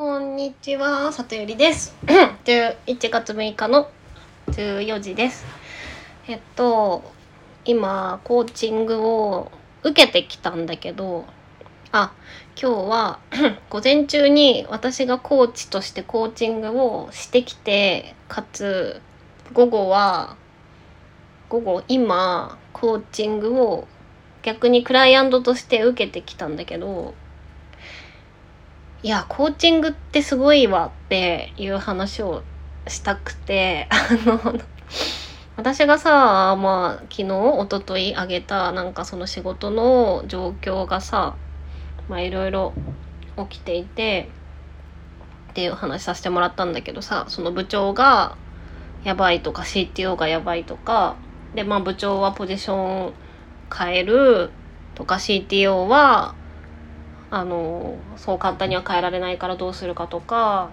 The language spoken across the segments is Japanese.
こんにちは、里ゆりです。11月6日の14時です。えっと、今、コーチングを受けてきたんだけど、あ、今日は 午前中に私がコーチとしてコーチングをしてきて、かつ、午後は、午後今、コーチングを逆にクライアントとして受けてきたんだけど、いや、コーチングってすごいわっていう話をしたくて、あの、私がさ、まあ、昨日、一昨日あげた、なんかその仕事の状況がさ、まあいろいろ起きていて、っていう話させてもらったんだけどさ、その部長がやばいとか CTO がやばいとか、で、まあ部長はポジション変えるとか CTO はあのそう簡単には変えられないからどうするかとか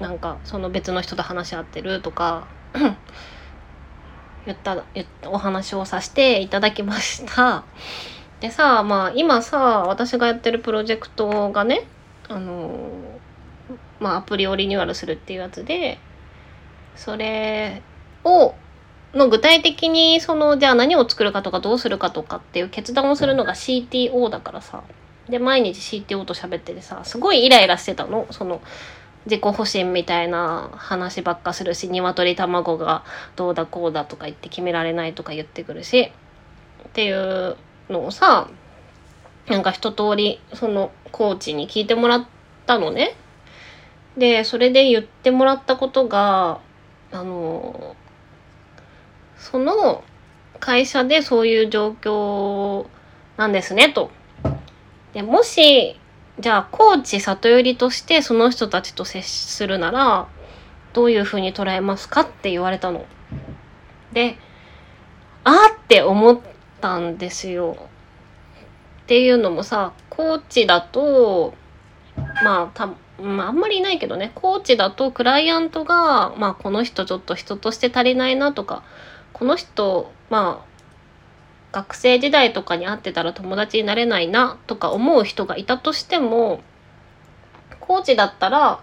なんかその別の人と話し合ってるとか 言った言ったお話をさせていただきました。でさまあ今さ私がやってるプロジェクトがねあのまあアプリをリニューアルするっていうやつでそれをの具体的にそのじゃあ何を作るかとかどうするかとかっていう決断をするのが CTO だからさで毎日 CTO と喋っててさすごいイライラしてたのその自己保身みたいな話ばっかするし鶏卵がどうだこうだとか言って決められないとか言ってくるしっていうのをさなんか一通りそのコーチに聞いてもらったのね。でそれで言ってもらったことがあのその会社でそういう状況なんですねと。でもしじゃあコーチ里寄りとしてその人たちと接するならどういうふうに捉えますかって言われたの。であーって思ったんですよ。っていうのもさコーチだとまあたまあ、あんまりいないけどねコーチだとクライアントが、まあ、この人ちょっと人として足りないなとかこの人まあ学生時代とかに会ってたら友達になれないなとか思う人がいたとしてもコーチだったら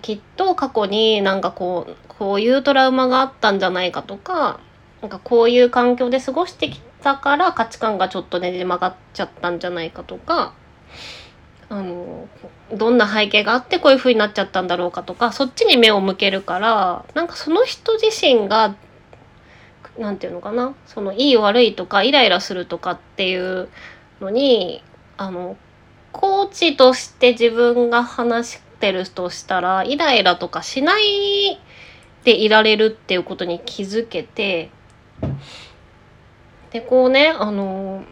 きっと過去になんかこうこういうトラウマがあったんじゃないかとかなんかこういう環境で過ごしてきたから価値観がちょっとねじ曲がっちゃったんじゃないかとかあのどんな背景があってこういう風になっちゃったんだろうかとかそっちに目を向けるからなんかその人自身がなんていうのかな？そのいい悪いとかイライラするとかっていうのにあのコーチとして自分が話してるとしたらイライラとかしないでいられるっていうことに気づけてでこうねあの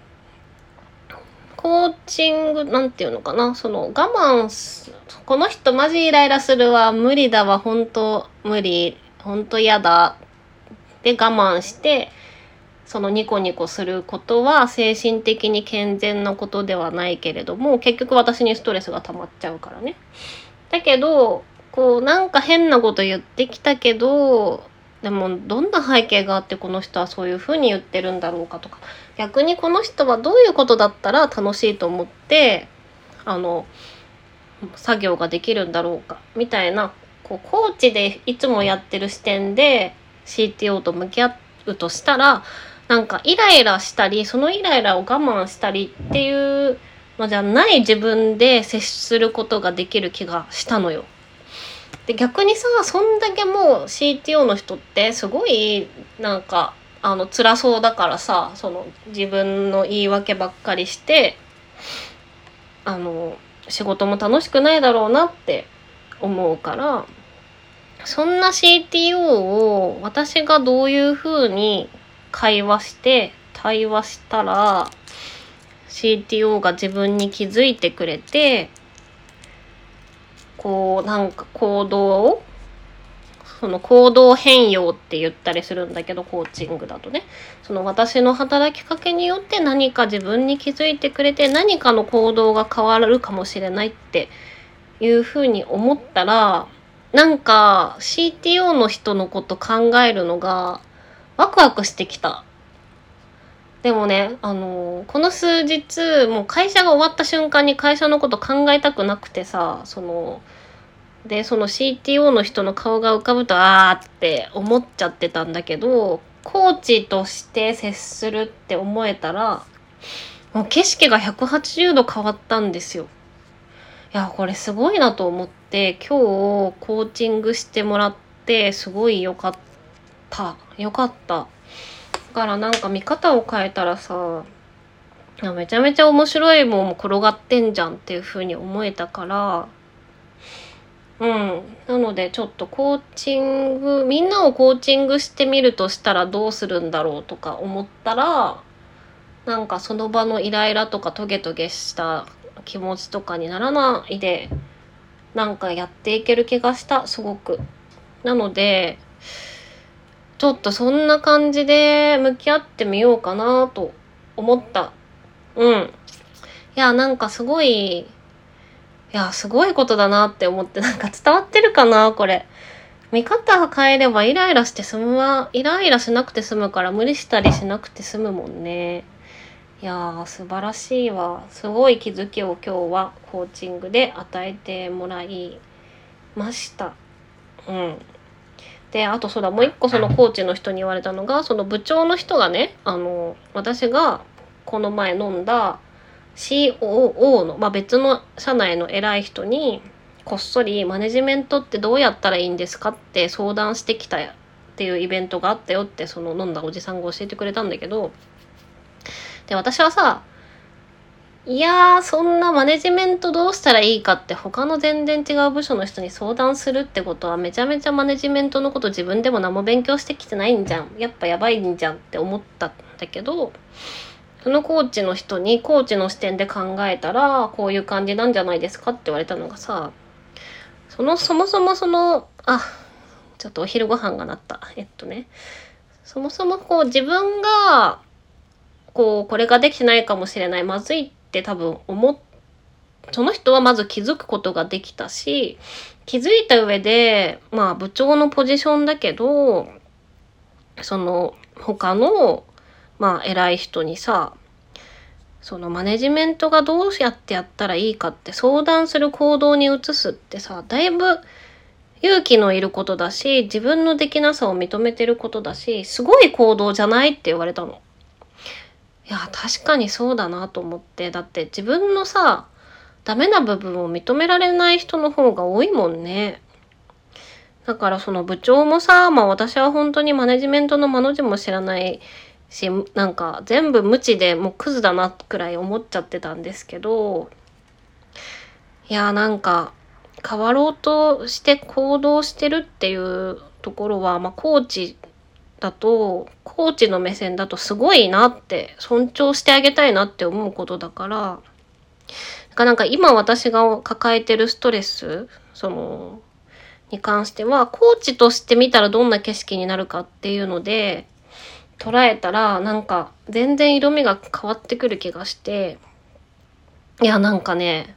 コーチングなんていうのかな？その我慢この人マジイライラするわ無理だわ本当無理本当嫌だで我慢してそのニコニコすることは精神的に健全なことではないけれども結局私にストレスが溜まっちゃうからね。だけどこうなんか変なこと言ってきたけどでもどんな背景があってこの人はそういうふうに言ってるんだろうかとか逆にこの人はどういうことだったら楽しいと思ってあの作業ができるんだろうかみたいなこうコーチでいつもやってる視点で CTO と向き合うとしたらなんかイライラしたりそのイライラを我慢したりっていうのじゃない自分で接することができる気がしたのよ。で逆にさそんだけもう CTO の人ってすごいなんかあの辛そうだからさその自分の言い訳ばっかりしてあの仕事も楽しくないだろうなって思うからそんな CTO を私がどういうふうに会話して対話したら CTO が自分に気づいてくれてこうなんか行動をその行動変容って言ったりするんだけどコーチングだとね。その私の働きかけによって何か自分に気づいてくれて何かの行動が変わるかもしれないっていうふうに思ったらなんか CTO の人のこと考えるのがワクワクしてきた。でもね、あのこの数日、もう会社が終わった瞬間に会社のこと考えたくなくてさ、その、でその CTO の人の顔が浮かぶとあーって思っちゃってたんだけどコーチとして接するって思えたらもう景色が180度変わったんですよ。いやこれすごいなと思って今日コーチングしてもらってすごい良かった。良かった。だからなんか見方を変えたらさめちゃめちゃ面白いもんも転がってんじゃんっていう風に思えたからうん。なのでちょっとコーチングみんなをコーチングしてみるとしたらどうするんだろうとか思ったらなんかその場のイライラとかトゲトゲした気持ちとかにならないでなんかやっていける気がしたすごく。なのでちょっとそんな感じで向き合ってみようかなと思った。うん。いや、なんかすごい、いや、すごいことだなって思って、なんか伝わってるかなこれ。見方変えればイライラして済むわ。イライラしなくて済むから無理したりしなくて済むもんね。いやー素晴らしいわ。すごい気づきを今日はコーチングで与えてもらいました。うん。であとそうだもう一個そのコーチの人に言われたのがその部長の人がねあの私がこの前飲んだ COO の、まあ、別の社内の偉い人にこっそりマネジメントってどうやったらいいんですかって相談してきたっていうイベントがあったよってその飲んだおじさんが教えてくれたんだけどで、私はさ、いやー、そんなマネジメントどうしたらいいかって他の全然違う部署の人に相談するってことはめちゃめちゃマネジメントのこと自分でも何も勉強してきてないんじゃん。やっぱやばいんじゃんって思ったんだけど、そのコーチの人にコーチの視点で考えたらこういう感じなんじゃないですかって言われたのがさ、そのそもそもその、あ、ちょっとお昼ご飯がなった。えっとね。そもそもこう自分がこうこれができてないかもしれないまずいって多分思っその人はまず気づくことができたし気づいた上でまあ部長のポジションだけどその他のまあ偉い人にさそのマネジメントがどうやってやったらいいかって相談する行動に移すってさだいぶ勇気のいることだし自分のできなさを認めてることだしすごい行動じゃないって言われたの。いや確かにそうだなと思ってだって自分のさダメな部分を認められない人の方が多いもんね。だからその部長もさ、まあ私は本当にマネジメントの間の字も知らないし、なんか全部無知でもうクズだなくらい思っちゃってたんですけど、いやなんか変わろうとして行動してるっていうところは、まあコーチだとコーチの目線だとすごいなって尊重してあげたいなって思うことだからなんか今私が抱えてるストレスそのに関してはコーチとして見たらどんな景色になるかっていうので捉えたらなんか全然色味が変わってくる気がしていやなんかね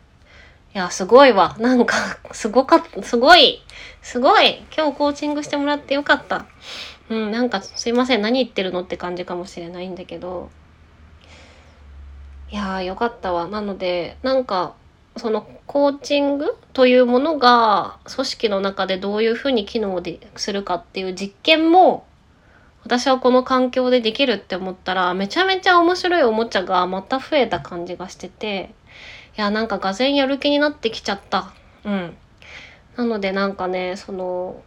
いやすごいわ。なんかすごかったすごいすごい。今日コーチングしてもらってよかった。うん、なんかすいません何言ってるのって感じかもしれないんだけど。いやーよかったわ。なのでなんかそのコーチングというものが組織の中でどういうふうに機能でするかっていう実験も私はこの環境でできるって思ったらめちゃめちゃ面白いおもちゃがまた増えた感じがしてていやなんかがぜやる気になってきちゃった。うん。なのでなんかねその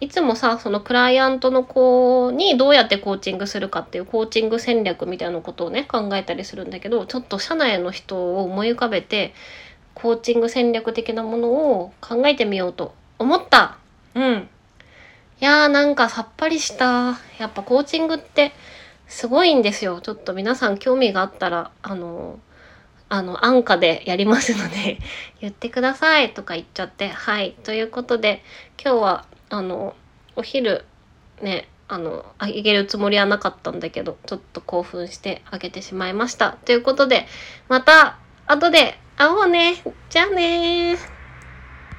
いつもさそのクライアントの子にどうやってコーチングするかっていうコーチング戦略みたいなことをね考えたりするんだけどちょっと社内の人を思い浮かべてコーチング戦略的なものを考えてみようと思った。うん。いやーなんかさっぱりした。やっぱコーチングってすごいんですよ。ちょっと皆さん興味があったらあのあの安価でやりますので言ってくださいとか言っちゃって。はい。ということで今日はあのお昼ねあのあげるつもりはなかったんだけどちょっと興奮してあげてしまいました。ということでまた後で会おうね。じゃあね